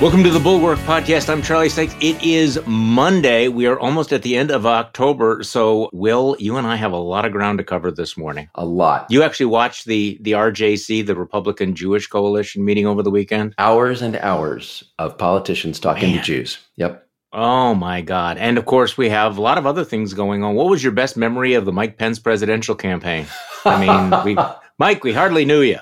Welcome to the Bulwark Podcast. I'm Charlie Sykes. It is Monday. We are almost at the end of October. So, Will, you and I have a lot of ground to cover this morning. A lot. You actually watched the the RJC, the Republican Jewish Coalition meeting over the weekend? Hours and hours of politicians talking Man. to Jews. Yep. Oh my God. And of course, we have a lot of other things going on. What was your best memory of the Mike Pence presidential campaign? I mean, we, Mike, we hardly knew you.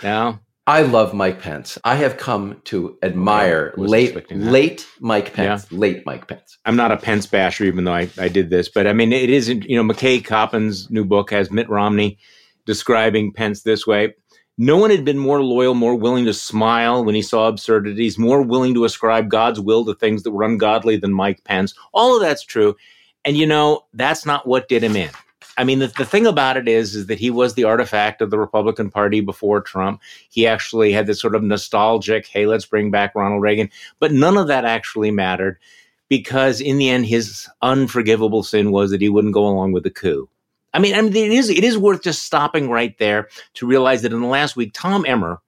No? I love Mike Pence. I have come to admire late, late Mike Pence. Yeah. Late Mike Pence. I'm not a Pence basher, even though I, I did this, but I mean, it isn't. You know, McKay Coppins' new book has Mitt Romney describing Pence this way. No one had been more loyal, more willing to smile when he saw absurdities, more willing to ascribe God's will to things that were ungodly than Mike Pence. All of that's true. And you know, that's not what did him in. I mean, the, the thing about it is, is that he was the artifact of the Republican Party before Trump. He actually had this sort of nostalgic, hey, let's bring back Ronald Reagan. But none of that actually mattered because in the end, his unforgivable sin was that he wouldn't go along with the coup. I mean, I mean, it is it is worth just stopping right there to realize that in the last week, Tom Emmer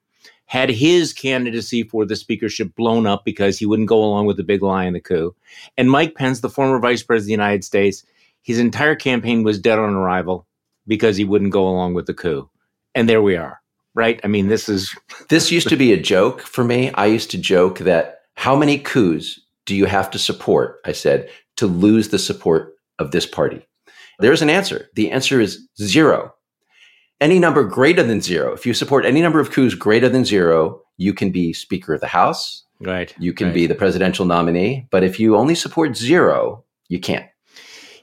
had his candidacy for the speakership blown up because he wouldn't go along with the big lie in the coup, and Mike Pence, the former vice president of the United States, his entire campaign was dead on arrival because he wouldn't go along with the coup. And there we are, right? I mean, this is. this used to be a joke for me. I used to joke that how many coups do you have to support? I said, to lose the support of this party. There's an answer. The answer is zero. Any number greater than zero. If you support any number of coups greater than zero, you can be Speaker of the House. Right. You can right. be the presidential nominee. But if you only support zero, you can't.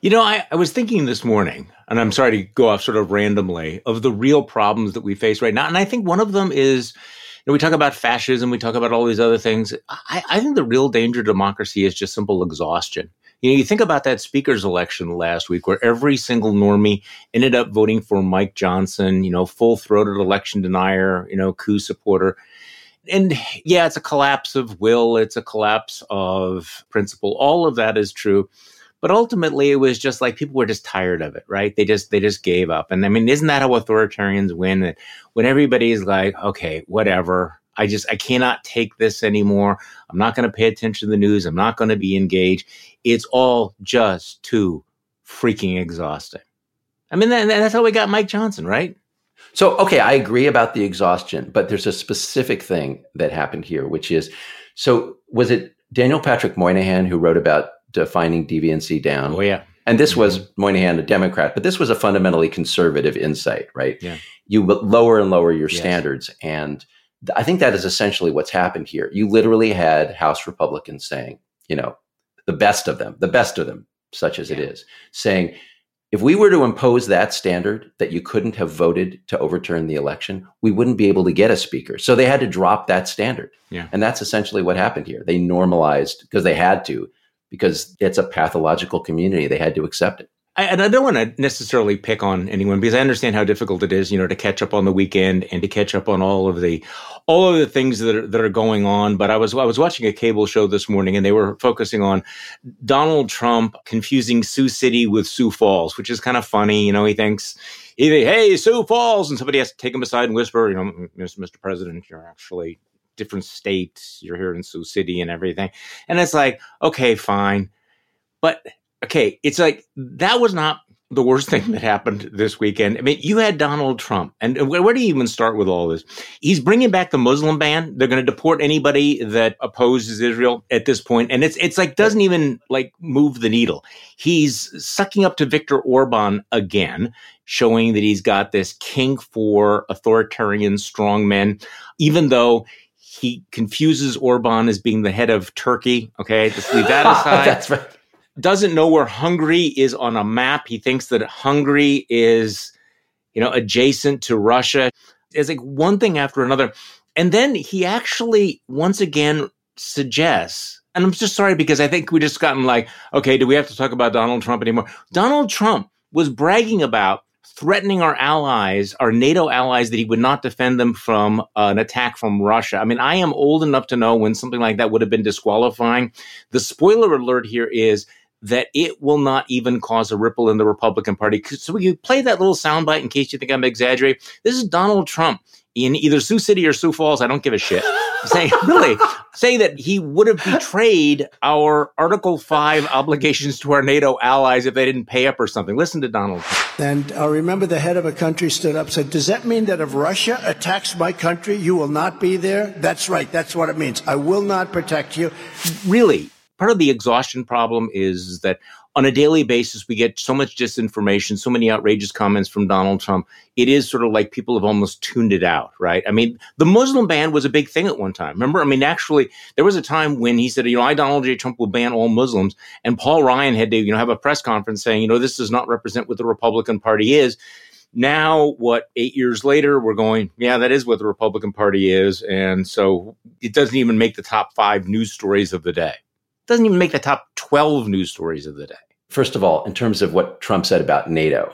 You know, I, I was thinking this morning, and I'm sorry to go off sort of randomly, of the real problems that we face right now. And I think one of them is, you know, we talk about fascism, we talk about all these other things. I, I think the real danger to democracy is just simple exhaustion. You know, you think about that speaker's election last week where every single normie ended up voting for Mike Johnson, you know, full throated election denier, you know, coup supporter. And yeah, it's a collapse of will, it's a collapse of principle. All of that is true but ultimately it was just like people were just tired of it right? They just they just gave up. And i mean isn't that how authoritarians win? When everybody's like okay whatever. I just i cannot take this anymore. I'm not going to pay attention to the news. I'm not going to be engaged. It's all just too freaking exhausting. I mean that, that's how we got mike johnson right? So okay i agree about the exhaustion but there's a specific thing that happened here which is so was it daniel patrick moynihan who wrote about defining deviancy down. Oh yeah. And this mm-hmm. was Moynihan, a Democrat, but this was a fundamentally conservative insight, right? Yeah. You lower and lower your yes. standards. And I think that is essentially what's happened here. You literally had House Republicans saying, you know, the best of them, the best of them, such as yeah. it is, saying, if we were to impose that standard that you couldn't have voted to overturn the election, we wouldn't be able to get a speaker. So they had to drop that standard. Yeah. And that's essentially what happened here. They normalized because they had to because it's a pathological community. They had to accept it. I, and I don't want to necessarily pick on anyone because I understand how difficult it is, you know, to catch up on the weekend and to catch up on all of the all of the things that are, that are going on. But I was I was watching a cable show this morning, and they were focusing on Donald Trump confusing Sioux City with Sioux Falls, which is kind of funny. You know, he thinks, "Hey, Sioux Falls," and somebody has to take him aside and whisper, "You know, Mr. President, you're actually different states. You're here in Sioux City and everything. And it's like, okay, fine. But okay, it's like that was not the worst thing that happened this weekend. I mean, you had Donald Trump, and where, do you even start with all this? He's bringing back the Muslim ban. They're going to deport anybody that opposes Israel at this point, and it's it's like doesn't even like move the needle. He's sucking up to Viktor Orban again, showing that he's got this kink for authoritarian strongmen, even though he confuses Orban as being the head of Turkey. Okay, just leave that aside. That's right. Doesn't know where Hungary is on a map. He thinks that Hungary is, you know, adjacent to Russia. It's like one thing after another. And then he actually once again suggests, and I'm just sorry because I think we just gotten like, okay, do we have to talk about Donald Trump anymore? Donald Trump was bragging about threatening our allies, our NATO allies, that he would not defend them from uh, an attack from Russia. I mean, I am old enough to know when something like that would have been disqualifying. The spoiler alert here is that it will not even cause a ripple in the Republican Party. So we play that little soundbite in case you think I'm exaggerating. This is Donald Trump in either Sioux City or Sioux Falls. I don't give a shit. saying really saying that he would have betrayed our Article Five obligations to our NATO allies if they didn't pay up or something. Listen to Donald. And I remember the head of a country stood up said, "Does that mean that if Russia attacks my country, you will not be there?" That's right. That's what it means. I will not protect you. Really, part of the exhaustion problem is that on a daily basis, we get so much disinformation, so many outrageous comments from Donald Trump. It is sort of like people have almost tuned it out, right? I mean, the Muslim ban was a big thing at one time. Remember? I mean, actually, there was a time when he said, you know, I, Donald J. Trump, will ban all Muslims. And Paul Ryan had to, you know, have a press conference saying, you know, this does not represent what the Republican Party is. Now, what, eight years later, we're going, yeah, that is what the Republican Party is. And so it doesn't even make the top five news stories of the day doesn't even make the top 12 news stories of the day. First of all, in terms of what Trump said about NATO,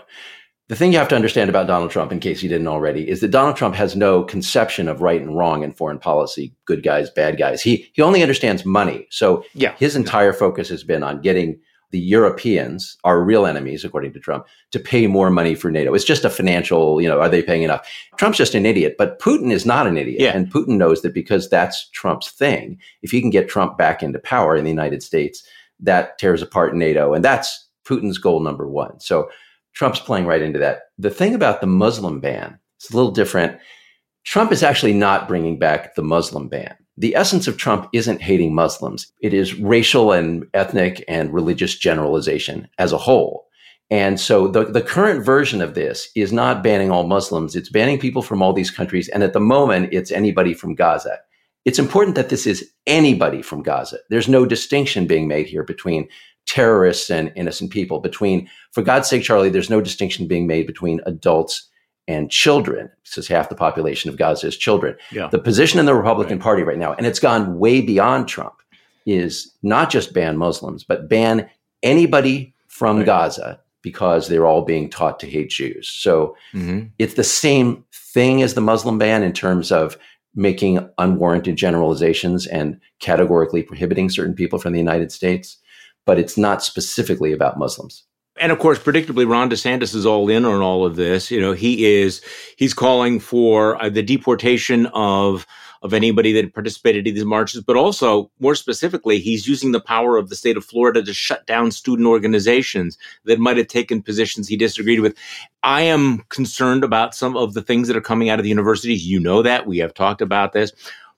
the thing you have to understand about Donald Trump, in case you didn't already, is that Donald Trump has no conception of right and wrong in foreign policy, good guys, bad guys. He he only understands money. So yeah. his entire focus has been on getting the Europeans, our real enemies, according to Trump, to pay more money for NATO. It's just a financial, you know, are they paying enough? Trump's just an idiot, but Putin is not an idiot. Yeah. And Putin knows that because that's Trump's thing, if he can get Trump back into power in the United States, that tears apart NATO. And that's Putin's goal number one. So Trump's playing right into that. The thing about the Muslim ban, it's a little different. Trump is actually not bringing back the Muslim ban the essence of Trump isn't hating Muslims. It is racial and ethnic and religious generalization as a whole. And so the, the current version of this is not banning all Muslims. It's banning people from all these countries. And at the moment, it's anybody from Gaza. It's important that this is anybody from Gaza. There's no distinction being made here between terrorists and innocent people between, for God's sake, Charlie, there's no distinction being made between adults and children, since half the population of Gaza is children. Yeah. The position in the Republican right. Party right now, and it's gone way beyond Trump, is not just ban Muslims, but ban anybody from right. Gaza because they're all being taught to hate Jews. So mm-hmm. it's the same thing as the Muslim ban in terms of making unwarranted generalizations and categorically prohibiting certain people from the United States, but it's not specifically about Muslims and of course, predictably, Ron DeSantis is all in on all of this. You know, he is he's calling for uh, the deportation of of anybody that participated in these marches, but also more specifically, he's using the power of the state of Florida to shut down student organizations that might have taken positions he disagreed with. I am concerned about some of the things that are coming out of the universities. You know that we have talked about this.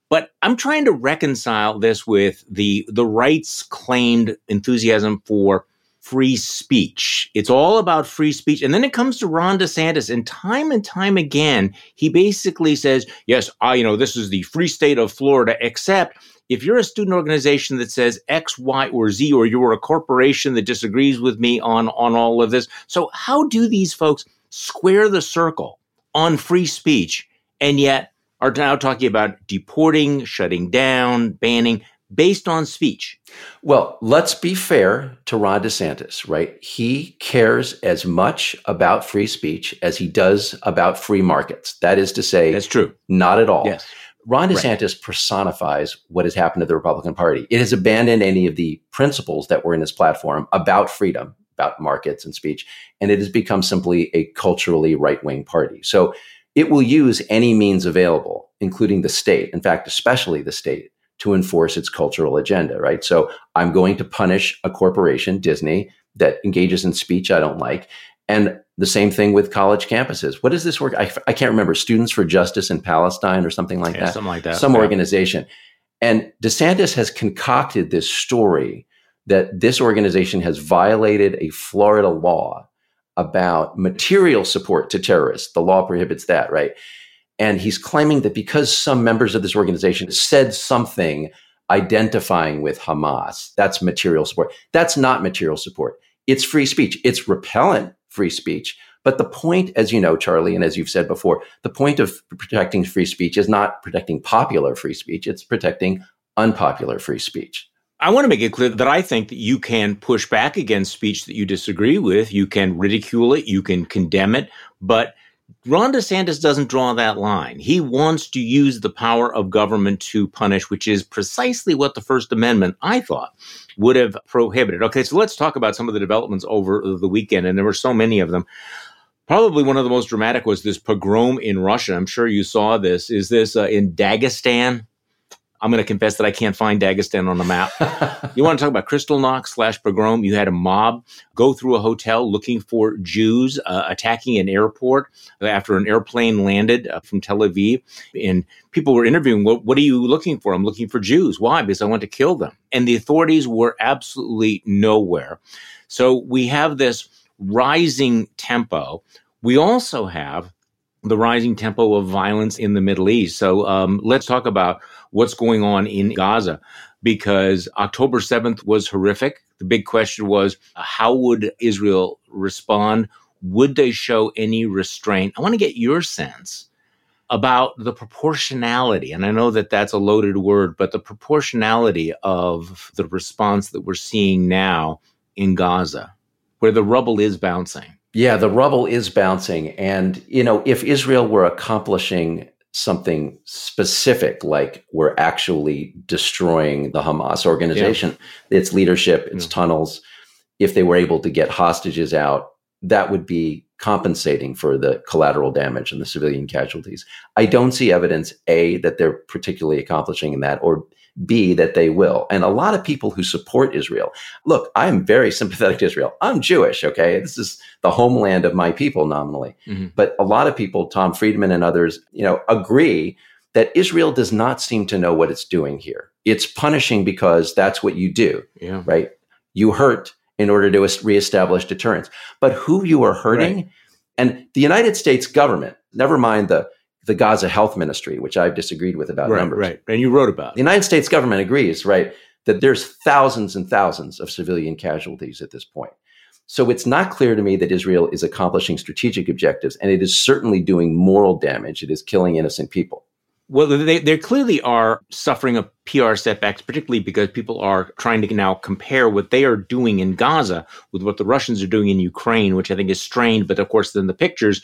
But I'm trying to reconcile this with the the right's claimed enthusiasm for free speech. It's all about free speech. And then it comes to Ron DeSantis, and time and time again, he basically says, Yes, I, you know, this is the free state of Florida, except if you're a student organization that says X, Y, or Z, or you're a corporation that disagrees with me on, on all of this. So, how do these folks square the circle on free speech and yet are now talking about deporting, shutting down, banning? Based on speech. Well, let's be fair to Ron DeSantis, right? He cares as much about free speech as he does about free markets. That is to say, that's true. Not at all. Yes. Ron DeSantis right. personifies what has happened to the Republican Party. It has abandoned any of the principles that were in his platform about freedom, about markets and speech, and it has become simply a culturally right wing party. So it will use any means available, including the state, in fact, especially the state, to enforce its cultural agenda, right? So I'm going to punish a corporation, Disney, that engages in speech I don't like. And the same thing with college campuses. What does this work? I, I can't remember. Students for Justice in Palestine or something like yeah, that. Something like that. Some organization. And DeSantis has concocted this story that this organization has violated a Florida law about material support to terrorists. The law prohibits that, right? And he's claiming that because some members of this organization said something identifying with Hamas, that's material support. That's not material support. It's free speech. It's repellent free speech. But the point, as you know, Charlie, and as you've said before, the point of protecting free speech is not protecting popular free speech, it's protecting unpopular free speech. I want to make it clear that I think that you can push back against speech that you disagree with. You can ridicule it, you can condemn it, but Ron DeSantis doesn't draw that line. He wants to use the power of government to punish, which is precisely what the First Amendment, I thought, would have prohibited. Okay, so let's talk about some of the developments over the weekend, and there were so many of them. Probably one of the most dramatic was this pogrom in Russia. I'm sure you saw this. Is this uh, in Dagestan? I'm going to confess that I can't find Dagestan on the map. you want to talk about Kristallnacht slash pogrom? You had a mob go through a hotel looking for Jews, uh, attacking an airport after an airplane landed uh, from Tel Aviv. And people were interviewing, what, what are you looking for? I'm looking for Jews. Why? Because I want to kill them. And the authorities were absolutely nowhere. So we have this rising tempo. We also have the rising tempo of violence in the Middle East. So um, let's talk about what's going on in Gaza because October 7th was horrific. The big question was how would Israel respond? Would they show any restraint? I want to get your sense about the proportionality. And I know that that's a loaded word, but the proportionality of the response that we're seeing now in Gaza, where the rubble is bouncing. Yeah, the rubble is bouncing. And, you know, if Israel were accomplishing something specific, like we're actually destroying the Hamas organization, yeah. its leadership, its yeah. tunnels, if they were able to get hostages out, that would be compensating for the collateral damage and the civilian casualties. I don't see evidence, A, that they're particularly accomplishing in that, or B, that they will. And a lot of people who support Israel, look, I'm very sympathetic to Israel. I'm Jewish, okay? This is the homeland of my people nominally. Mm-hmm. But a lot of people, Tom Friedman and others, you know, agree that Israel does not seem to know what it's doing here. It's punishing because that's what you do, yeah. right? You hurt in order to reestablish deterrence. But who you are hurting, right. and the United States government, never mind the the Gaza Health Ministry, which I've disagreed with about right, numbers. Right, and you wrote about. The United States government agrees, right, that there's thousands and thousands of civilian casualties at this point. So it's not clear to me that Israel is accomplishing strategic objectives, and it is certainly doing moral damage. It is killing innocent people. Well, they, they clearly are suffering a PR setbacks, particularly because people are trying to now compare what they are doing in Gaza with what the Russians are doing in Ukraine, which I think is strained. But of course, then the pictures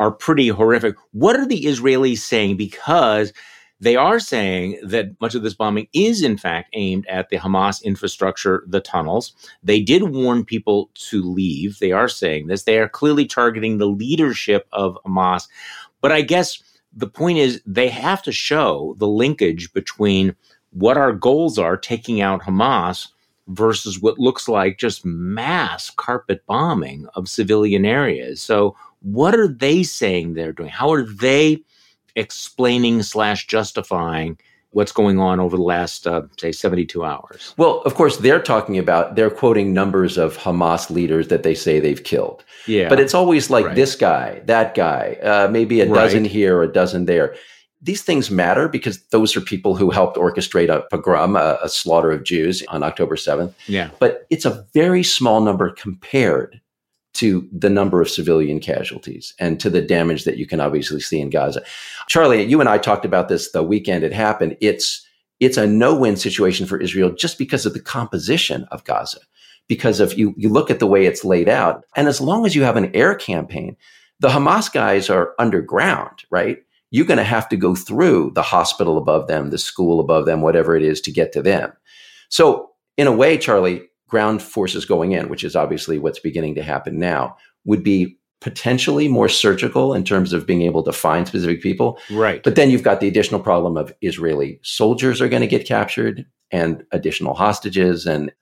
are pretty horrific. What are the Israelis saying? Because they are saying that much of this bombing is, in fact, aimed at the Hamas infrastructure, the tunnels. They did warn people to leave. They are saying this. They are clearly targeting the leadership of Hamas. But I guess the point is they have to show the linkage between what our goals are, taking out Hamas, versus what looks like just mass carpet bombing of civilian areas. So what are they saying they're doing? How are they explaining slash justifying what's going on over the last, uh, say, 72 hours? Well, of course, they're talking about, they're quoting numbers of Hamas leaders that they say they've killed. Yeah. But it's always like right. this guy, that guy, uh, maybe a right. dozen here, a dozen there. These things matter because those are people who helped orchestrate a pogrom, a, a slaughter of Jews on October 7th. Yeah. But it's a very small number compared to the number of civilian casualties and to the damage that you can obviously see in Gaza. Charlie, you and I talked about this the weekend it happened. It's it's a no-win situation for Israel just because of the composition of Gaza. Because if you, you look at the way it's laid out, and as long as you have an air campaign, the Hamas guys are underground, right? You're going to have to go through the hospital above them, the school above them, whatever it is to get to them. So, in a way, Charlie, ground forces going in, which is obviously what's beginning to happen now, would be potentially more surgical in terms of being able to find specific people. Right. But then you've got the additional problem of Israeli soldiers are going to get captured and additional hostages. And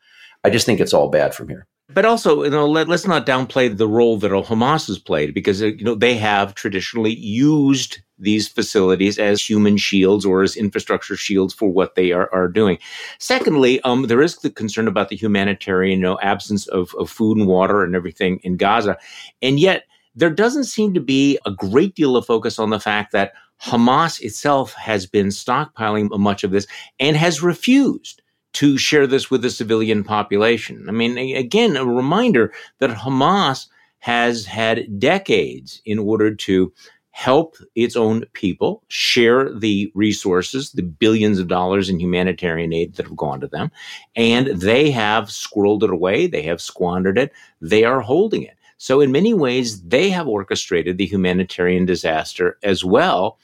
I just think it's all bad from here. But also, you know, let, us not downplay the role that Hamas has played because, uh, you know, they have traditionally used these facilities as human shields or as infrastructure shields for what they are, are doing. Secondly, um, there is the concern about the humanitarian, you know, absence of, of food and water and everything in Gaza. And yet, there doesn't seem to be a great deal of focus on the fact that Hamas itself has been stockpiling much of this and has refused to share this with the civilian population. I mean, again, a reminder that Hamas has had decades in order to help its own people share the resources, the billions of dollars in humanitarian aid that have gone to them, and they have squirreled it away, they have squandered it, they are holding it. So, in many ways, they have orchestrated the humanitarian disaster as well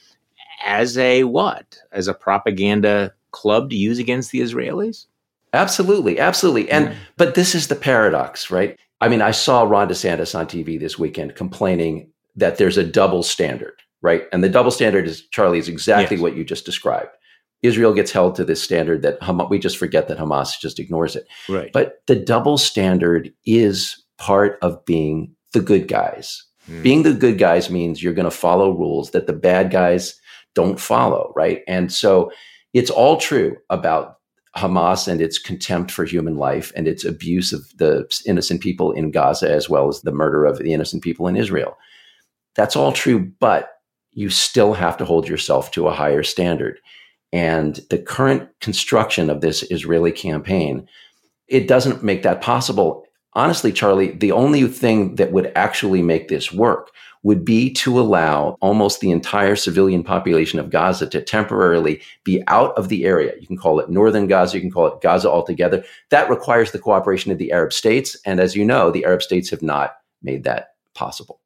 as a what? As a propaganda club to use against the Israelis? Absolutely, absolutely. And mm. but this is the paradox, right? I mean, I saw Ron DeSantis on TV this weekend complaining that there's a double standard, right? And the double standard is Charlie is exactly yes. what you just described. Israel gets held to this standard that Hamas, we just forget that Hamas just ignores it. Right. But the double standard is part of being the good guys. Mm. Being the good guys means you're going to follow rules that the bad guys don't follow, right? And so it's all true about Hamas and its contempt for human life and its abuse of the innocent people in Gaza, as well as the murder of the innocent people in Israel. That's all true, but you still have to hold yourself to a higher standard. And the current construction of this Israeli campaign, it doesn't make that possible. Honestly, Charlie, the only thing that would actually make this work would be to allow almost the entire civilian population of Gaza to temporarily be out of the area. You can call it northern Gaza, you can call it Gaza altogether. That requires the cooperation of the Arab states. And as you know, the Arab states have not made that possible.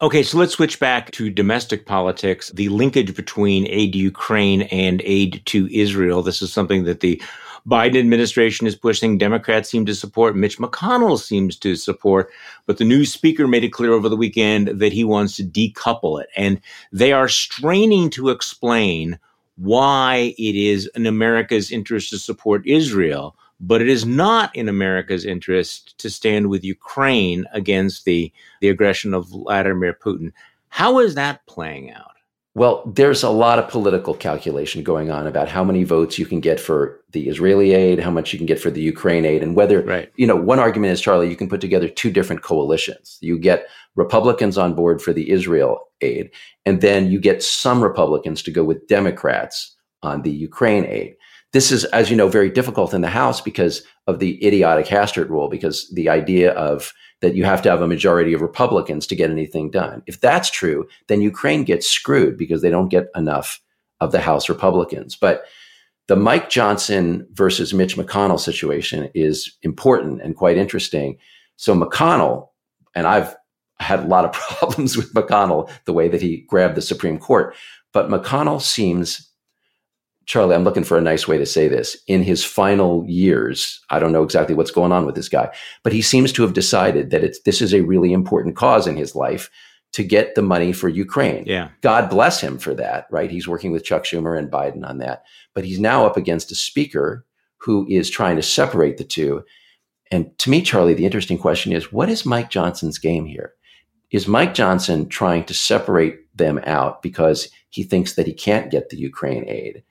Okay, so let's switch back to domestic politics. The linkage between aid to Ukraine and aid to Israel. This is something that the Biden administration is pushing. Democrats seem to support. Mitch McConnell seems to support. But the new speaker made it clear over the weekend that he wants to decouple it. And they are straining to explain why it is in America's interest to support Israel, but it is not in America's interest to stand with Ukraine against the, the aggression of Vladimir Putin. How is that playing out? Well, there's a lot of political calculation going on about how many votes you can get for the Israeli aid, how much you can get for the Ukraine aid, and whether, right. you know, one argument is, Charlie, you can put together two different coalitions. You get Republicans on board for the Israel aid, and then you get some Republicans to go with Democrats on the Ukraine aid. This is, as you know, very difficult in the House because of the idiotic Hastert rule, because the idea of that you have to have a majority of Republicans to get anything done. If that's true, then Ukraine gets screwed because they don't get enough of the House Republicans. But the Mike Johnson versus Mitch McConnell situation is important and quite interesting. So McConnell, and I've had a lot of problems with McConnell, the way that he grabbed the Supreme Court, but McConnell seems Charlie, I'm looking for a nice way to say this. In his final years, I don't know exactly what's going on with this guy, but he seems to have decided that it's, this is a really important cause in his life to get the money for Ukraine. Yeah. God bless him for that, right? He's working with Chuck Schumer and Biden on that. But he's now up against a speaker who is trying to separate the two. And to me, Charlie, the interesting question is what is Mike Johnson's game here? Is Mike Johnson trying to separate them out because he thinks that he can't get the Ukraine aid?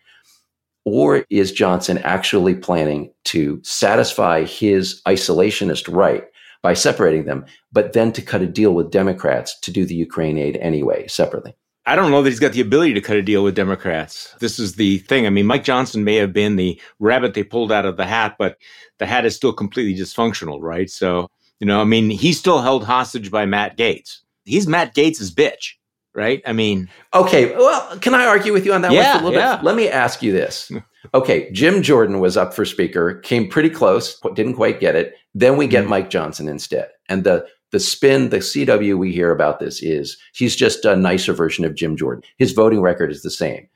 Or is Johnson actually planning to satisfy his isolationist right by separating them, but then to cut a deal with Democrats to do the Ukraine aid anyway, separately? I don't know that he's got the ability to cut a deal with Democrats. This is the thing. I mean, Mike Johnson may have been the rabbit they pulled out of the hat, but the hat is still completely dysfunctional, right? So, you know, I mean, he's still held hostage by Matt Gaetz. He's Matt Gaetz's bitch right? I mean, okay. Well, can I argue with you on that yeah, one a little yeah. bit? Let me ask you this. Okay, Jim Jordan was up for speaker, came pretty close, didn't quite get it. Then we get mm-hmm. Mike Johnson instead, and the the spin, the CW we hear about this is he's just a nicer version of Jim Jordan. His voting record is the same.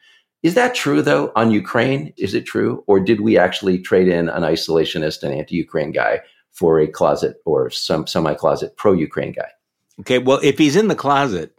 Is that true though on Ukraine? Is it true, or did we actually trade in an isolationist and anti-Ukraine guy for a closet or some semi-closet pro-Ukraine guy? Okay, well, if he's in the closet,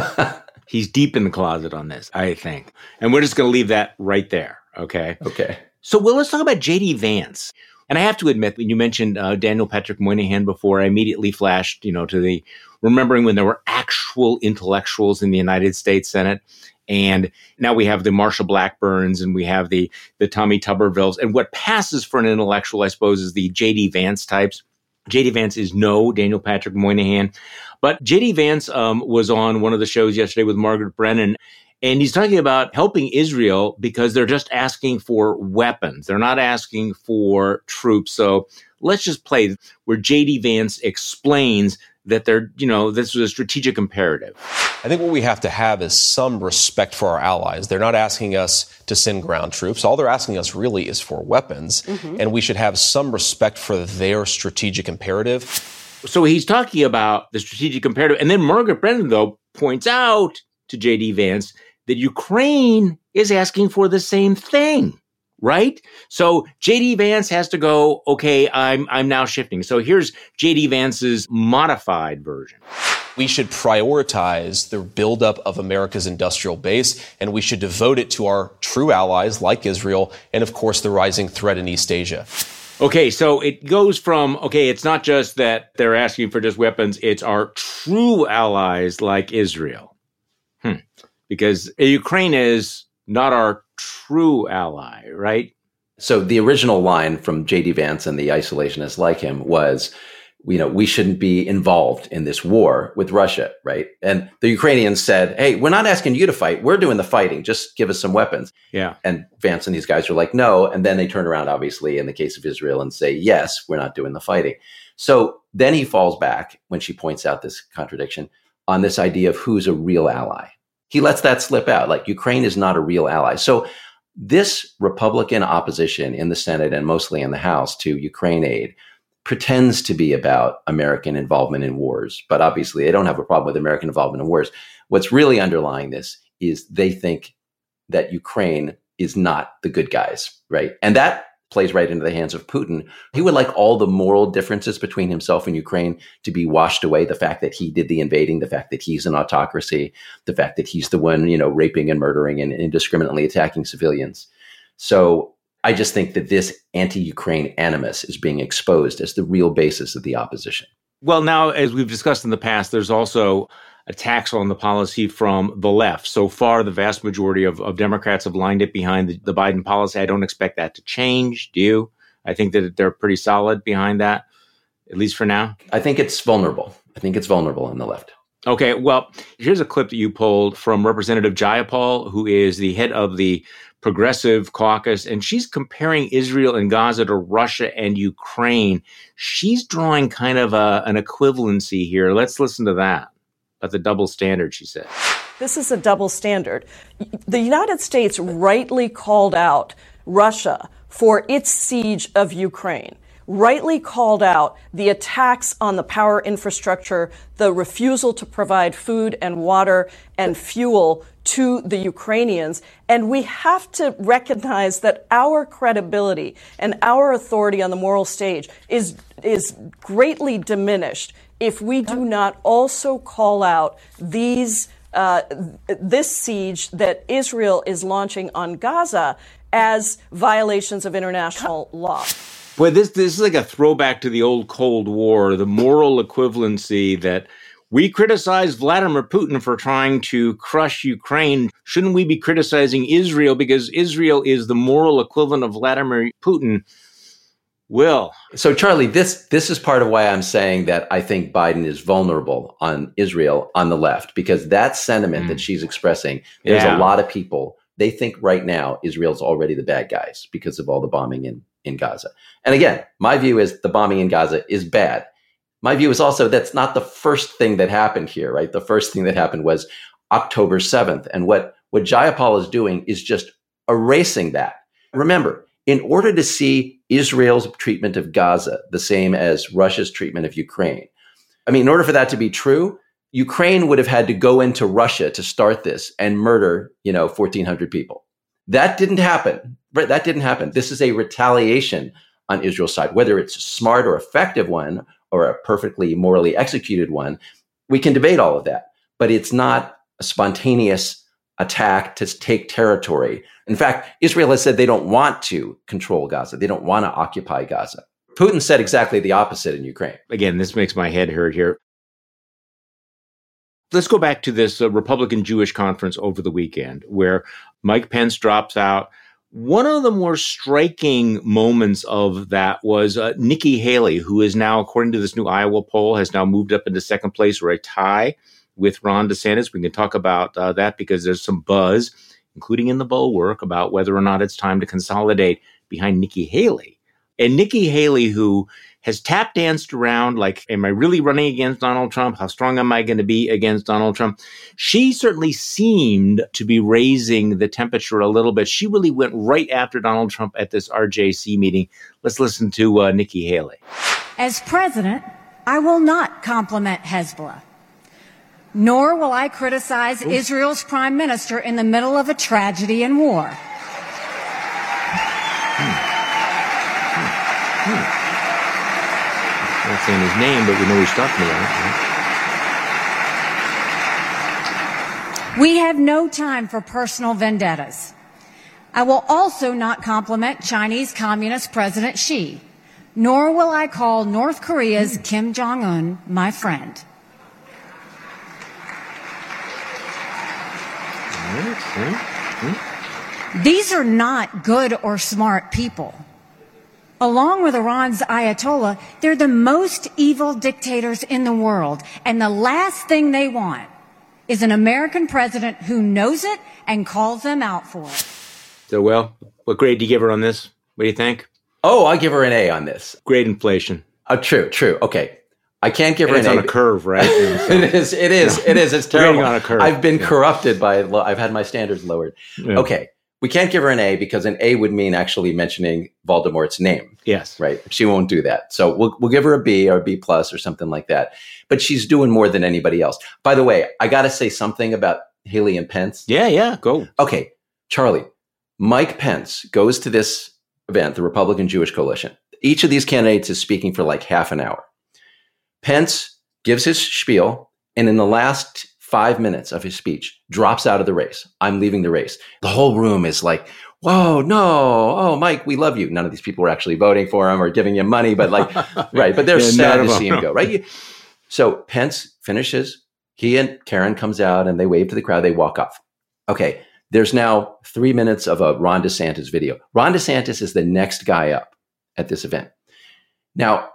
he's deep in the closet on this, I think. And we're just going to leave that right there. Okay. Okay. So, well, let's talk about JD Vance. And I have to admit, when you mentioned uh, Daniel Patrick Moynihan before, I immediately flashed, you know, to the remembering when there were actual intellectuals in the United States Senate. And now we have the Marsha Blackburns and we have the the Tommy Tubervilles. And what passes for an intellectual, I suppose, is the JD Vance types. JD Vance is no Daniel Patrick Moynihan. But JD Vance um, was on one of the shows yesterday with Margaret Brennan, and he's talking about helping Israel because they're just asking for weapons. They're not asking for troops. So let's just play where JD Vance explains that they're, you know, this was a strategic imperative. I think what we have to have is some respect for our allies. They're not asking us to send ground troops. All they're asking us really is for weapons, mm-hmm. and we should have some respect for their strategic imperative. So he's talking about the strategic imperative. And then Margaret Brennan, though, points out to J.D. Vance that Ukraine is asking for the same thing right? So JD Vance has to go, okay, I'm I'm now shifting. So here's JD Vance's modified version we should prioritize the buildup of America's industrial base, and we should devote it to our true allies like Israel, and of course, the rising threat in East Asia. Okay, so it goes from okay, it's not just that they're asking for just weapons, it's our true allies like Israel. Hmm. Because Ukraine is not our true ally, right? So the original line from J.D. Vance and the isolationists like him was you know, we shouldn't be involved in this war with Russia, right? And the Ukrainians said, "Hey, we're not asking you to fight. We're doing the fighting. Just give us some weapons." Yeah. And Vance and these guys are like, "No." And then they turn around, obviously, in the case of Israel, and say, "Yes, we're not doing the fighting." So then he falls back when she points out this contradiction on this idea of who's a real ally. He lets that slip out, like Ukraine is not a real ally. So this Republican opposition in the Senate and mostly in the House to Ukraine aid pretends to be about American involvement in wars, but obviously they don't have a problem with American involvement in wars. What's really underlying this is they think that Ukraine is not the good guys, right? And that plays right into the hands of Putin. He would like all the moral differences between himself and Ukraine to be washed away. The fact that he did the invading, the fact that he's an autocracy, the fact that he's the one, you know, raping and murdering and indiscriminately attacking civilians. So I just think that this anti Ukraine animus is being exposed as the real basis of the opposition. Well, now, as we've discussed in the past, there's also attacks on the policy from the left. So far, the vast majority of, of Democrats have lined it behind the, the Biden policy. I don't expect that to change. Do you? I think that they're pretty solid behind that, at least for now. I think it's vulnerable. I think it's vulnerable on the left. Okay, well, here's a clip that you pulled from Representative Jayapal, who is the head of the Progressive Caucus, and she's comparing Israel and Gaza to Russia and Ukraine. She's drawing kind of a, an equivalency here. Let's listen to that. About the double standard, she said. This is a double standard. The United States rightly called out Russia for its siege of Ukraine rightly called out the attacks on the power infrastructure, the refusal to provide food and water and fuel to the Ukrainians. And we have to recognize that our credibility and our authority on the moral stage is, is greatly diminished if we do not also call out these uh, this siege that Israel is launching on Gaza as violations of international law. Boy, this this is like a throwback to the old Cold War, the moral equivalency that we criticize Vladimir Putin for trying to crush Ukraine. Shouldn't we be criticizing Israel because Israel is the moral equivalent of Vladimir Putin? Will. So Charlie, this this is part of why I'm saying that I think Biden is vulnerable on Israel on the left because that sentiment mm. that she's expressing, there's yeah. a lot of people they think right now Israel's already the bad guys because of all the bombing in in Gaza. And again, my view is the bombing in Gaza is bad. My view is also that's not the first thing that happened here, right? The first thing that happened was October 7th. And what, what Jayapal is doing is just erasing that. Remember, in order to see Israel's treatment of Gaza the same as Russia's treatment of Ukraine, I mean, in order for that to be true, Ukraine would have had to go into Russia to start this and murder, you know, 1,400 people. That didn't happen. Right? That didn't happen. This is a retaliation on Israel's side, whether it's a smart or effective one or a perfectly morally executed one. We can debate all of that, but it's not a spontaneous attack to take territory. In fact, Israel has said they don't want to control Gaza. They don't want to occupy Gaza. Putin said exactly the opposite in Ukraine. Again, this makes my head hurt here. Let's go back to this uh, Republican Jewish conference over the weekend where Mike Pence drops out. One of the more striking moments of that was uh, Nikki Haley, who is now, according to this new Iowa poll, has now moved up into second place or a tie with Ron DeSantis. We can talk about uh, that because there's some buzz, including in the bulwark, about whether or not it's time to consolidate behind Nikki Haley. And Nikki Haley, who has tap danced around like, am I really running against Donald Trump? How strong am I going to be against Donald Trump? She certainly seemed to be raising the temperature a little bit. She really went right after Donald Trump at this RJC meeting. Let's listen to uh, Nikki Haley. As president, I will not compliment Hezbollah. Nor will I criticize Ooh. Israel's prime minister in the middle of a tragedy and war. Hmm. Not saying his name, but we know he's talking about. it We have no time for personal vendettas. I will also not compliment Chinese Communist President Xi, nor will I call North Korea's. Kim Jong un my friend. These are not good or smart people along with Iran's Ayatollah, they're the most evil dictators in the world. And the last thing they want is an American president who knows it and calls them out for it. So, well, what grade do you give her on this? What do you think? Oh, I give her an A on this. Grade inflation. Oh, true, true. Okay. I can't give and her an A. on a curve, right? it is. It is. It is. It's terrible. on a curve. I've been yeah. corrupted by. I've had my standards lowered. Yeah. Okay we can't give her an A because an A would mean actually mentioning Voldemort's name. Yes. Right. She won't do that. So we'll, we'll give her a B or a B plus or something like that. But she's doing more than anybody else. By the way, I got to say something about Haley and Pence. Yeah, yeah, go. Okay. Charlie, Mike Pence goes to this event, the Republican Jewish Coalition. Each of these candidates is speaking for like half an hour. Pence gives his spiel, and in the last five minutes of his speech, drops out of the race. I'm leaving the race. The whole room is like, whoa, no, oh, Mike, we love you. None of these people were actually voting for him or giving him money, but like, right, but they're yeah, sad to see him go, right? So Pence finishes. He and Karen comes out and they wave to the crowd. They walk off. Okay, there's now three minutes of a Ron DeSantis video. Ron DeSantis is the next guy up at this event. Now,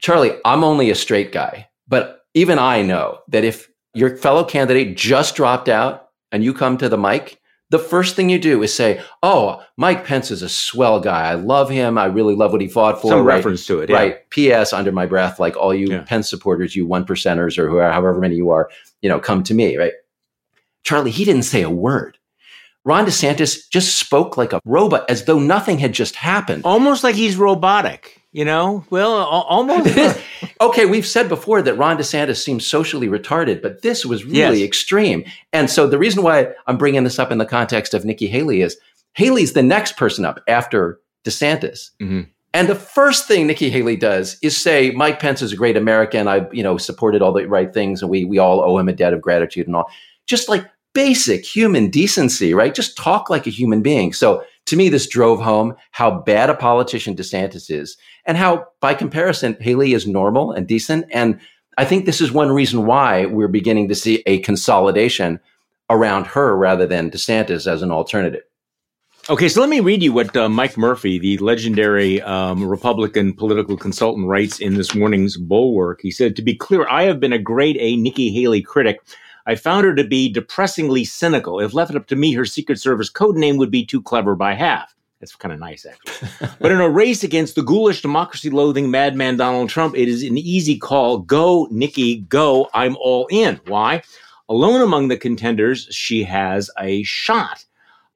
Charlie, I'm only a straight guy, but even I know that if your fellow candidate just dropped out and you come to the mic, the first thing you do is say, "Oh, Mike Pence is a swell guy. I love him. I really love what he fought for." Some right? reference to it, yeah. right? P.S. Under my breath, like all you yeah. Pence supporters, you one percenters or whoever, however many you are, you know, come to me, right? Charlie, he didn't say a word. Ron DeSantis just spoke like a robot, as though nothing had just happened. Almost like he's robotic. You know, well, almost. okay, we've said before that Ron DeSantis seems socially retarded, but this was really yes. extreme. And so the reason why I'm bringing this up in the context of Nikki Haley is Haley's the next person up after DeSantis. Mm-hmm. And the first thing Nikki Haley does is say, Mike Pence is a great American. I, you know, supported all the right things and we, we all owe him a debt of gratitude and all. Just like basic human decency, right? Just talk like a human being. So to me, this drove home how bad a politician DeSantis is and how, by comparison, Haley is normal and decent. And I think this is one reason why we're beginning to see a consolidation around her rather than DeSantis as an alternative. Okay, so let me read you what uh, Mike Murphy, the legendary um, Republican political consultant, writes in this morning's Bulwark. He said, To be clear, I have been a grade A Nikki Haley critic I found her to be depressingly cynical. If left up to me, her Secret Service code name would be too clever by half. That's kind of nice, actually. but in a race against the ghoulish, democracy loathing madman Donald Trump, it is an easy call. Go, Nikki, go. I'm all in. Why? Alone among the contenders, she has a shot.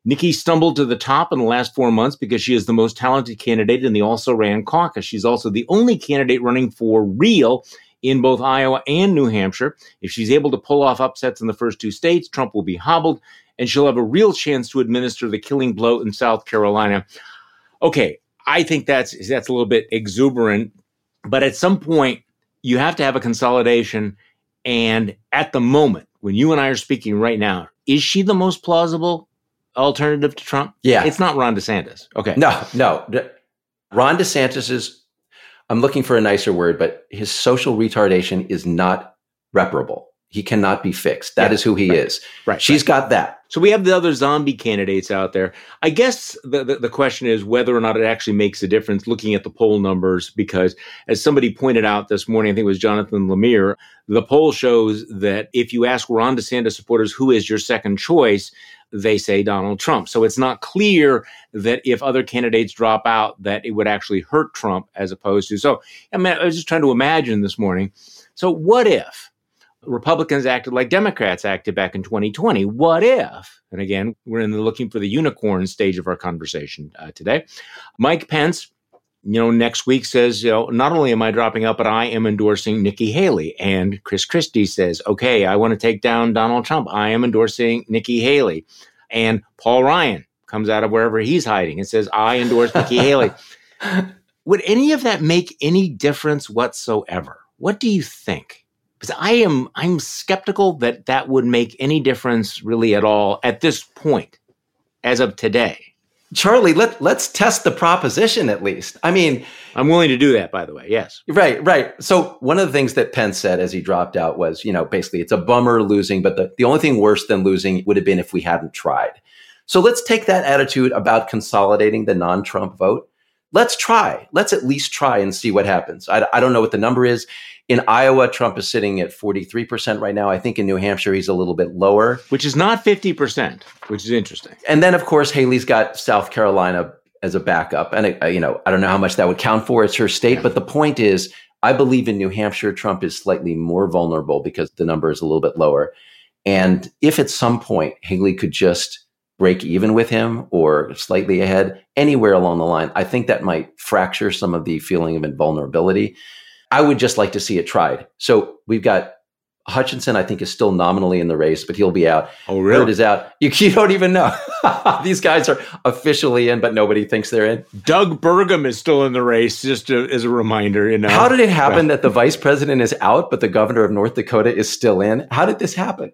Nikki stumbled to the top in the last four months because she is the most talented candidate in the also ran caucus. She's also the only candidate running for real in both Iowa and New Hampshire. If she's able to pull off upsets in the first two states, Trump will be hobbled and she'll have a real chance to administer the killing blow in South Carolina. Okay, I think that's that's a little bit exuberant, but at some point you have to have a consolidation and at the moment when you and I are speaking right now, is she the most plausible alternative to Trump? Yeah. It's not Ron DeSantis. Okay. No, no. Ron DeSantis is I'm looking for a nicer word, but his social retardation is not reparable. He cannot be fixed. That yeah, is who he right, is. Right. She's right. got that. So we have the other zombie candidates out there. I guess the, the, the, question is whether or not it actually makes a difference looking at the poll numbers, because as somebody pointed out this morning, I think it was Jonathan Lemire, the poll shows that if you ask Ron DeSantis supporters who is your second choice, they say Donald Trump. So it's not clear that if other candidates drop out, that it would actually hurt Trump as opposed to. So I, mean, I was just trying to imagine this morning. So what if? Republicans acted like Democrats acted back in 2020. What if? And again, we're in the looking for the unicorn stage of our conversation uh, today. Mike Pence, you know, next week says, you know, not only am I dropping out, but I am endorsing Nikki Haley. And Chris Christie says, okay, I want to take down Donald Trump. I am endorsing Nikki Haley. And Paul Ryan comes out of wherever he's hiding and says, I endorse Nikki Haley. Would any of that make any difference whatsoever? What do you think? Because I am I'm skeptical that that would make any difference really at all at this point, as of today. Charlie, let let's test the proposition at least. I mean, I'm willing to do that. By the way, yes. Right, right. So one of the things that Pence said as he dropped out was, you know, basically it's a bummer losing, but the, the only thing worse than losing would have been if we hadn't tried. So let's take that attitude about consolidating the non-Trump vote. Let's try. Let's at least try and see what happens. I, I don't know what the number is. In Iowa, Trump is sitting at 43% right now. I think in New Hampshire, he's a little bit lower. Which is not 50%, which is interesting. And then, of course, Haley's got South Carolina as a backup. And, uh, you know, I don't know how much that would count for. It's her state. Yeah. But the point is, I believe in New Hampshire, Trump is slightly more vulnerable because the number is a little bit lower. And if at some point Haley could just break even with him or slightly ahead, anywhere along the line, I think that might fracture some of the feeling of invulnerability. I would just like to see it tried. So we've got Hutchinson, I think, is still nominally in the race, but he'll be out. Oh, really? Hurd is out. You, you don't even know. These guys are officially in, but nobody thinks they're in. Doug Burgum is still in the race, just to, as a reminder. You know, how did it happen that the vice president is out, but the governor of North Dakota is still in? How did this happen?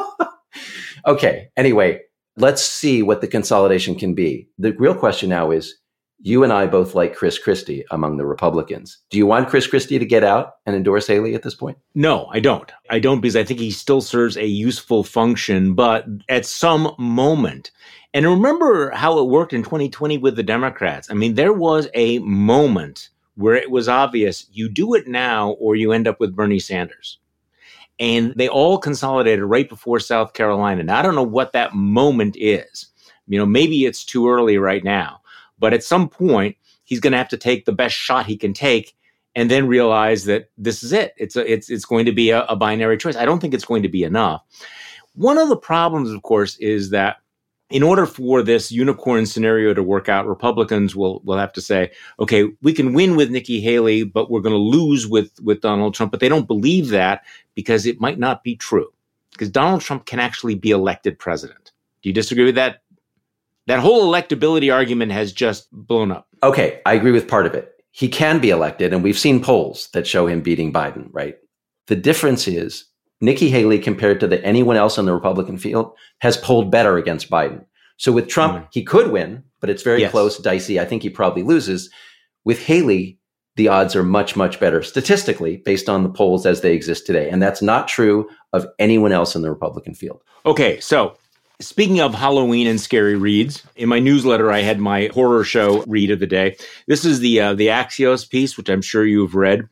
okay. Anyway, let's see what the consolidation can be. The real question now is you and I both like Chris Christie among the Republicans. Do you want Chris Christie to get out and endorse Haley at this point? No, I don't. I don't because I think he still serves a useful function, but at some moment, and remember how it worked in 2020 with the Democrats. I mean, there was a moment where it was obvious you do it now or you end up with Bernie Sanders. And they all consolidated right before South Carolina. Now, I don't know what that moment is. You know, maybe it's too early right now but at some point, he's going to have to take the best shot he can take and then realize that this is it. It's a, it's it's going to be a, a binary choice. I don't think it's going to be enough. One of the problems, of course, is that in order for this unicorn scenario to work out, Republicans will will have to say, okay, we can win with Nikki Haley, but we're going to lose with with Donald Trump. But they don't believe that because it might not be true. Because Donald Trump can actually be elected president. Do you disagree with that that whole electability argument has just blown up. Okay, I agree with part of it. He can be elected, and we've seen polls that show him beating Biden, right? The difference is Nikki Haley, compared to the, anyone else in the Republican field, has polled better against Biden. So with Trump, mm. he could win, but it's very yes. close, dicey. I think he probably loses. With Haley, the odds are much, much better statistically based on the polls as they exist today. And that's not true of anyone else in the Republican field. Okay, so Speaking of Halloween and scary reads, in my newsletter I had my horror show read of the day. This is the uh, the Axios piece, which I'm sure you've read.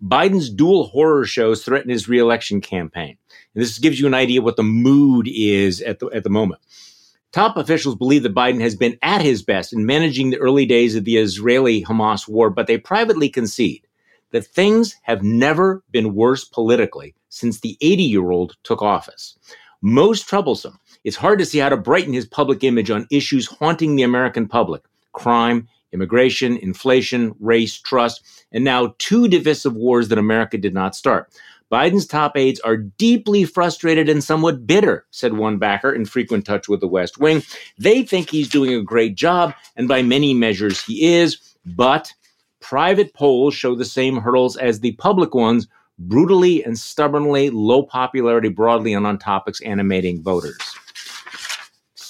Biden's dual horror shows threaten his reelection campaign. And this gives you an idea what the mood is at the at the moment. Top officials believe that Biden has been at his best in managing the early days of the Israeli Hamas war, but they privately concede that things have never been worse politically since the 80 year old took office. Most troublesome it's hard to see how to brighten his public image on issues haunting the American public crime, immigration, inflation, race, trust, and now two divisive wars that America did not start. Biden's top aides are deeply frustrated and somewhat bitter, said one backer in frequent touch with the West Wing. They think he's doing a great job, and by many measures he is, but private polls show the same hurdles as the public ones brutally and stubbornly low popularity broadly and on topics animating voters.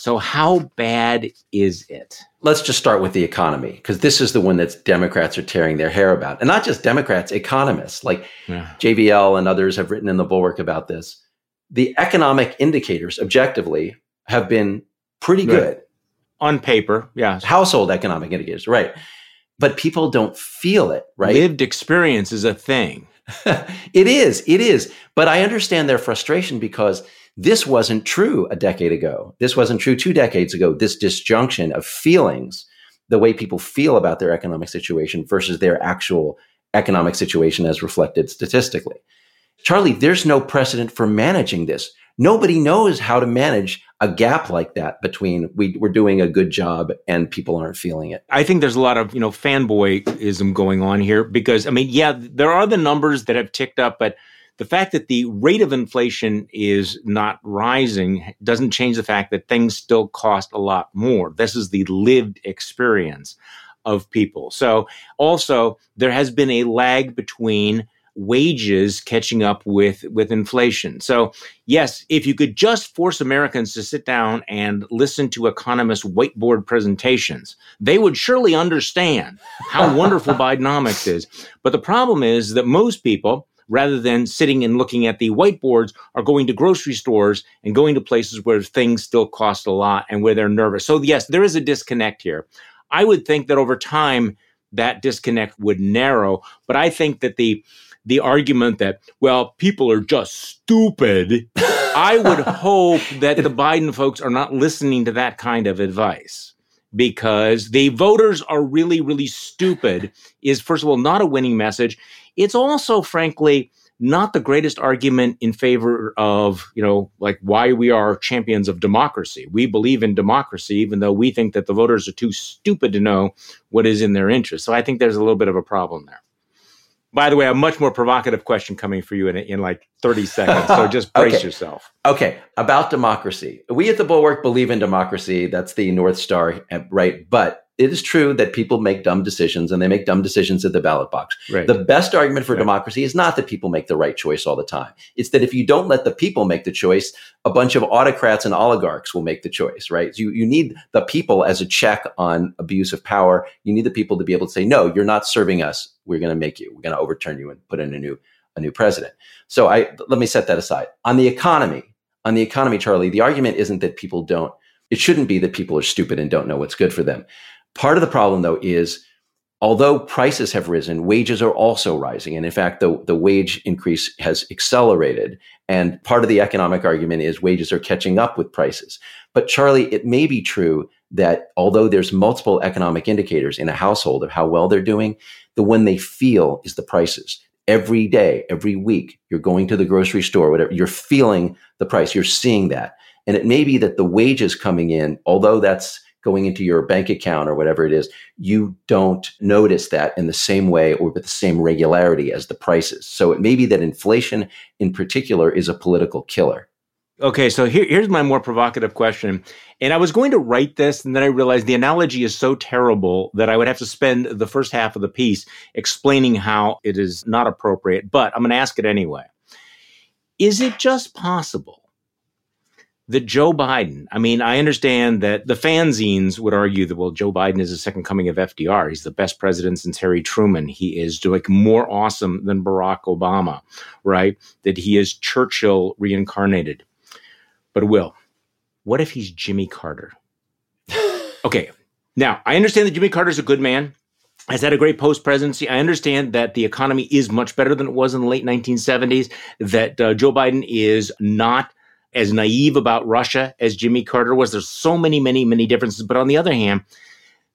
So, how bad is it? Let's just start with the economy, because this is the one that Democrats are tearing their hair about. And not just Democrats, economists like yeah. JVL and others have written in the bulwark about this. the economic indicators objectively have been pretty Right. good. On paper, yes. Household economic indicators, right? But people don't feel it, right? Lived experience is a thing. it is, it is. But I understand their frustration because this wasn't true a decade ago. This wasn't true two decades ago. This disjunction of feelings, the way people feel about their economic situation versus their actual economic situation as reflected statistically. Charlie, there's no precedent for managing this. Nobody knows how to manage a gap like that between we, we're doing a good job and people aren't feeling it. I think there's a lot of, you know, fanboyism going on here because, I mean, yeah, there are the numbers that have ticked up, but the fact that the rate of inflation is not rising doesn't change the fact that things still cost a lot more. This is the lived experience of people. So also there has been a lag between wages catching up with with inflation. So yes, if you could just force Americans to sit down and listen to economists whiteboard presentations, they would surely understand how wonderful Bidenomics is. But the problem is that most people rather than sitting and looking at the whiteboards are going to grocery stores and going to places where things still cost a lot and where they're nervous. So yes, there is a disconnect here. I would think that over time that disconnect would narrow, but I think that the the argument that well people are just stupid i would hope that the biden folks are not listening to that kind of advice because the voters are really really stupid is first of all not a winning message it's also frankly not the greatest argument in favor of you know like why we are champions of democracy we believe in democracy even though we think that the voters are too stupid to know what is in their interest so i think there's a little bit of a problem there by the way, a much more provocative question coming for you in, in like 30 seconds. So just brace Okay. yourself. Okay, about democracy. We at the Bulwark believe in democracy. That's the North Star, uh, right? But it is true that people make dumb decisions and they make dumb decisions at the ballot box. Right. The best argument for Right. democracy is not that people make the right choice all the time. It's that if you don't let the people make the choice, a bunch of autocrats and oligarchs will make the choice, right? You, you need the people as a check on abuse of power. You need the people to be able to say, no, you're not serving us. We're going to make you. We're going to overturn you and put in a new, a new president. So I, let me set that aside. On the economy, on the economy, Charlie, the argument isn't that people don't, it shouldn't be that people are stupid and don't know what's good for them. Part of the problem, though, is although prices have risen, wages are also rising. And in fact, the, the wage increase has accelerated. And part of the economic argument is wages are catching up with prices. But Charlie, it may be true that although there's multiple economic indicators in a household of how well they're doing, the one they feel is the prices. Every day, every week, you're going to the grocery store, whatever, you're feeling the price, you're seeing that. And it may be that the wages coming in, although that's going into your bank account or whatever it is, you don't notice that in the same way or with the same regularity as the prices. So it may be that inflation in particular is a political killer. Okay, so here, here's my more provocative question. And I was going to write this, and then I realized the analogy is so terrible that I would have to spend the first half of the piece explaining how it is not appropriate, but I'm going to ask it anyway. Is it just possible that Joe Biden, I mean, I understand that the fanzines would argue that, well, Joe Biden is the second coming of FDR. He's the best president since Harry Truman. He is like more awesome than Barack Obama, right? That he is Churchill reincarnated. But Will, what if he's Jimmy Carter? okay, now I understand that Jimmy Carter is a good man. Has had a great post presidency. I understand that the economy is much better than it was in the late 1970s. That uh, Joe Biden is not as naive about Russia as Jimmy Carter was. There's so many, many, many differences. But on the other hand,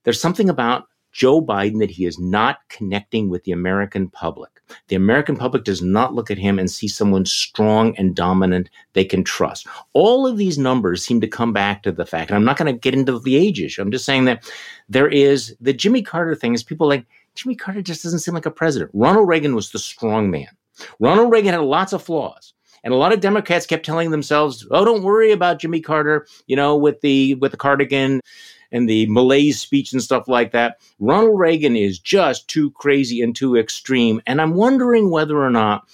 there's something about Joe Biden that he is not connecting with the American public. The American public does not look at him and see someone strong and dominant they can trust. All of these numbers seem to come back to the fact, and I'm not going to get into the age issue. I'm just saying that there is the Jimmy Carter thing is people like Jimmy Carter just doesn't seem like a president. Ronald Reagan was the strong man. Ronald Reagan had lots of flaws. And a lot of Democrats kept telling themselves, "Oh, don't worry about Jimmy Carter, you know, with the with the cardigan and the Malaise speech and stuff like that. Ronald Reagan is just too crazy and too extreme. And I'm wondering whether or not,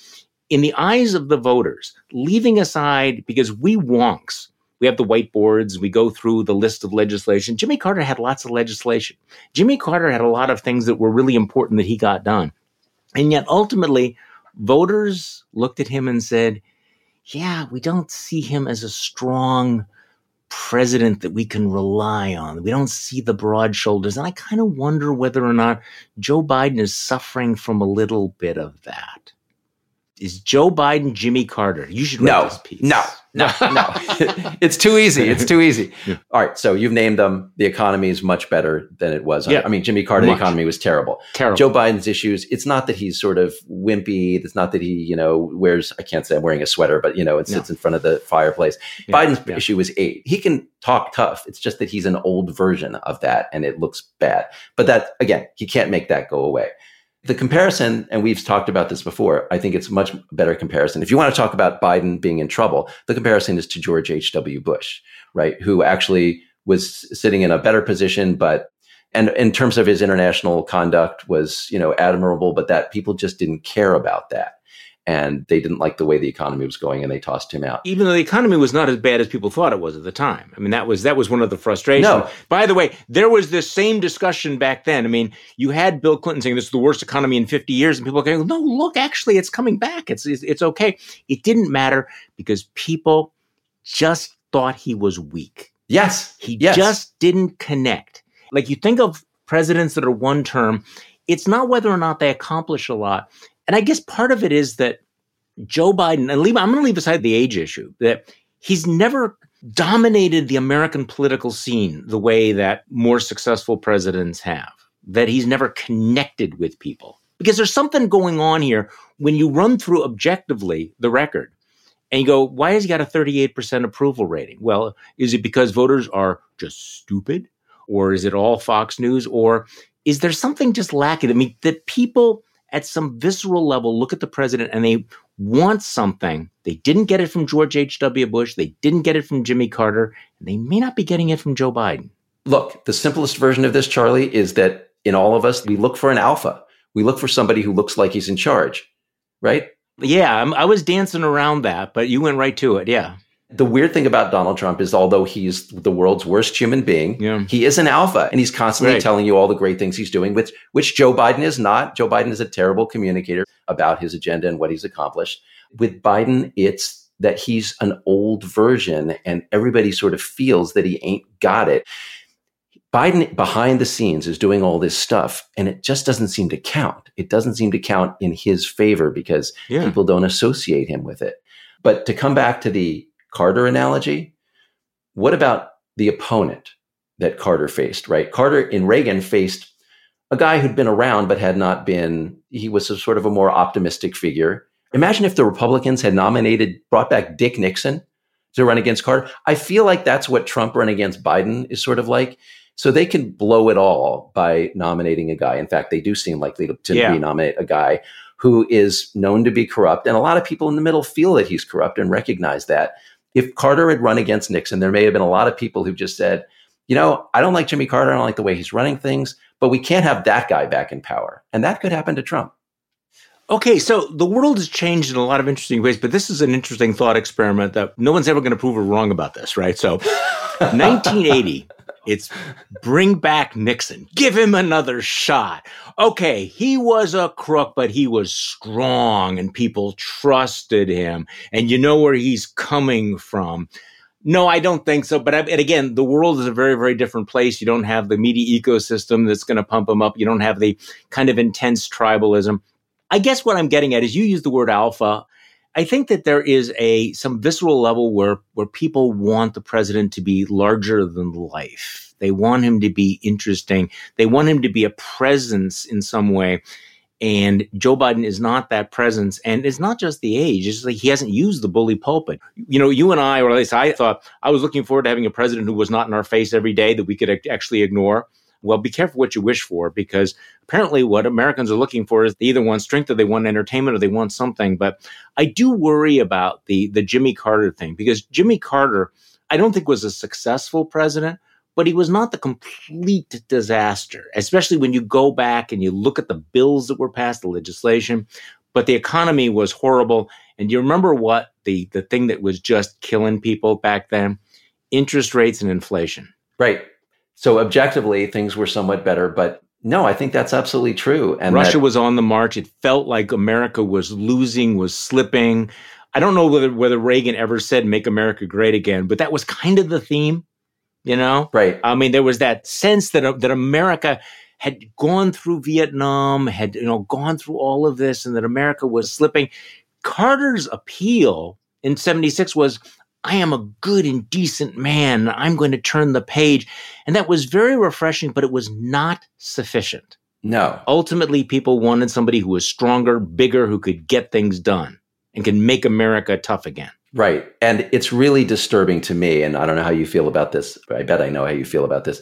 in the eyes of the voters, leaving aside, because we wonks, we have the whiteboards, we go through the list of legislation. Jimmy Carter had lots of legislation. Jimmy Carter had a lot of things that were really important that he got done. And yet ultimately, voters looked at him and said, yeah, we don't see him as a strong president that we can rely on. We don't see the broad shoulders. And I kind of wonder whether or not Joe Biden is suffering from a little bit of that. Is Joe Biden Jimmy Carter? You should no, this piece. No, no, no. it's too easy. It's too easy. Yeah. All right. So you've named them. The economy is much better than it was. Yeah. I mean, Jimmy Carter, much. the economy was terrible. Terrible. Joe Biden's issues, it's not that he's sort of wimpy. It's not that he, you know, wears, I can't say I'm wearing a sweater, but, you know, it sits no. in front of the fireplace. Yeah. Biden's issue was eight. He can talk tough. It's just that he's an old version of that and it looks bad. But that, again, he can't make that go away the comparison, and we've talked about this before, I think it's much better comparison. If you want to talk about Biden being in trouble, the comparison is to George H.W. Bush, right? Who actually was sitting in a better position, but and in terms of his international conduct was, you know, admirable, but that people just didn't care about that and they didn't like the way the economy was going and they tossed him out. Even though the economy was not as bad as people thought it was at the time. I mean that was that was one of the frustrations. No. By the way, there was this same discussion back then. I mean, you had Bill Clinton saying this is the worst economy in 50 years and people going, "No, look, actually it's coming back. It's it's, it's okay." It didn't matter because people just thought he was weak. Yes. He yes. just didn't connect. Like you think of presidents that are one term, it's not whether or not they accomplish a lot and I guess part of it is that Joe Biden, and leave, I'm going to leave aside the age issue, that he's never dominated the American political scene the way that more successful presidents have, that he's never connected with people. Because there's something going on here when you run through objectively the record and you go, why has he got a 38% approval rating? Well, is it because voters are just stupid? Or is it all Fox News? Or is there something just lacking? I mean, that people at some visceral level look at the president and they want something. They didn't get it from George H.W. Bush. They didn't get it from Jimmy Carter. And they may not be getting it from Joe Biden. Look, the simplest version of this, Charlie, is that in all of us, we look for an alpha. We look for somebody who looks like he's in charge, right? Yeah, I'm, i was dancing around that, but you went right to it. Yeah the weird thing about Donald Trump is although he's the world's worst human being, yeah. he is an alpha and he's constantly right. telling you all the great things he's doing, which which Joe Biden is not. Joe Biden is a terrible communicator about his agenda and what he's accomplished. With Biden, it's that he's an old version and everybody sort of feels that he ain't got it. Biden behind the scenes is doing all this stuff and it just doesn't seem to count. It doesn't seem to count in his favor because yeah. people don't associate him with it. But to come back to the Carter analogy, what about the opponent that Carter faced, right? Carter in Reagan faced a guy who'd been around but had not been, he was sort of a more optimistic figure. Imagine if the Republicans had nominated, brought back Dick Nixon to run against Carter. I feel like that's what Trump run against Biden is sort of like. So they can blow it all by nominating a guy. In fact, they do seem likely to, to yeah. nominate a guy who is known to be corrupt. And a lot of people in the middle feel that he's corrupt and recognize that if Carter had run against Nixon, there may have been a lot of people who just said, you know, I don't like Jimmy Carter. I don't like the way he's running things, but we can't have that guy back in power. And that could happen to Trump. Okay, so the world has changed in a lot of interesting ways, but this is an interesting thought experiment that no one's ever going to prove wrong about this, right? So, 1980, it's bring back Nixon, give him another shot. Okay, he was a crook, but he was strong and people trusted him. And you know where he's coming from. No, I don't think so. But I, and again, the world is a very, very different place. You don't have the media ecosystem that's going to pump him up. You don't have the kind of intense tribalism. I guess what I'm getting at is you use the word alpha. I think that there is a some visceral level where where people want the president to be larger than life. They want him to be interesting. They want him to be a presence in some way. And Joe Biden is not that presence. And it's not just the age. It's like he hasn't used the bully pulpit. You know, you and I, or at least I thought, I was looking forward to having a president who was not in our face every day that we could actually ignore. Well, be careful what you wish for because apparently what Americans are looking for is they either want strength or they want entertainment or they want something. But I do worry about the the Jimmy Carter thing because Jimmy Carter, I don't think was a successful president, but he was not the complete disaster, especially when you go back and you look at the bills that were passed, the legislation. But the economy was horrible. And you remember what the the thing that was just killing people back then? Interest rates and inflation. Right. So objectively, things were somewhat better, but no, I think that's absolutely true. And Russia that- was on the march. It felt like America was losing, was slipping. I don't know whether whether Reagan ever said "Make America Great Again," but that was kind of the theme, you know. Right. I mean, there was that sense that that America had gone through Vietnam, had you know gone through all of this, and that America was slipping. Carter's appeal in '76 was, "I am a good and decent man. I'm going to turn the page," and that was very refreshing, but it was not sufficient. No. Ultimately, people wanted somebody who was stronger, bigger, who could get things done and can make America tough again. Right. And it's really disturbing to me, and I don't know how you feel about this. I bet I know how you feel about this.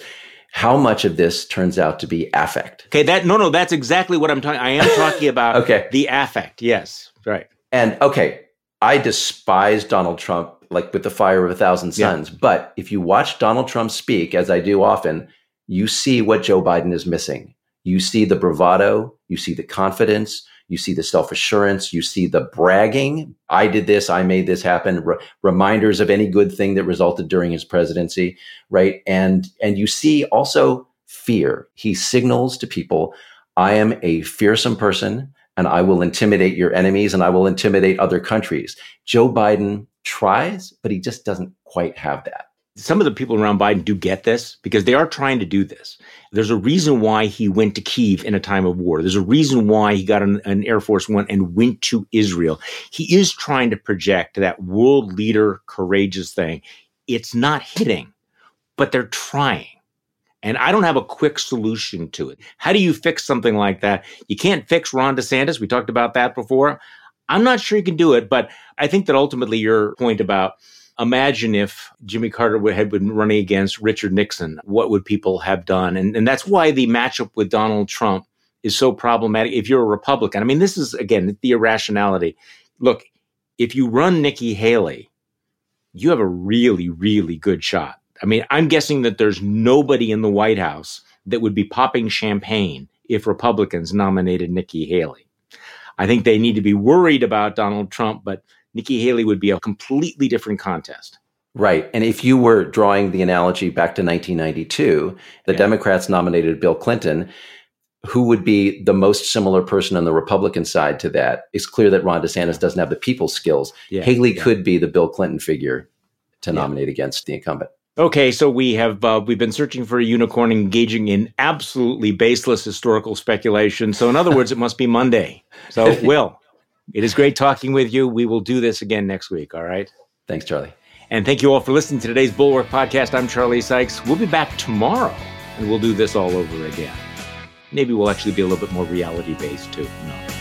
How much of this turns out to be affect? Okay, that no, no, that's exactly what I'm talking. I am talking about okay. the affect. Yes, right. And okay, I despise Donald Trump like with the fire of a thousand suns. Yeah. But if you watch Donald Trump speak, as I do often, you see what Joe Biden is missing. You see the bravado, you see the confidence, you see the self assurance, you see the bragging. I did this, I made this happen. reminders of any good thing that resulted during his presidency, right? And and you see also fear. He signals to people, I am a fearsome person and I will intimidate your enemies and I will intimidate other countries. Joe Biden tries, but he just doesn't quite have that some of the people around Biden do get this because they are trying to do this. There's a reason why he went to Kiev in a time of war. There's a reason why he got an, an, Air Force One and went to Israel. He is trying to project that world leader courageous thing. It's not hitting, but they're trying. And I don't have a quick solution to it. How do you fix something like that? You can't fix Ron DeSantis. We talked about that before. I'm not sure you can do it, but I think that ultimately your point about imagine if Jimmy Carter had been running against Richard Nixon, what would people have done? And, and that's why the matchup with Donald Trump is so problematic. If you're a Republican, I mean, this is again the irrationality. Look, if you run Nikki Haley, you have a really, really good shot. I mean, I'm guessing that there's nobody in the White House that would be popping champagne if Republicans nominated Nikki Haley. I think they need to be worried about Donald Trump, but Nikki Haley would be a completely different contest. Right. And if you were drawing the analogy back to 1992, the yeah. Democrats nominated Bill Clinton. Who would be the most similar person on the Republican side to that? It's clear that Ron DeSantis doesn't have the people skills. Yeah. Haley yeah. could be the Bill Clinton figure to nominate against the incumbent. Okay, so we have uh, we've been searching for a unicorn engaging in absolutely baseless historical speculation. So in other words, it must be Monday. So Will, it is great talking with you. We will do this again next week. All right. Thanks, Charlie. And thank you all for listening to today's Bulwark podcast. I'm Charlie Sykes. We'll be back tomorrow and we'll do this all over again. Maybe we'll actually be a little bit more reality based too. No.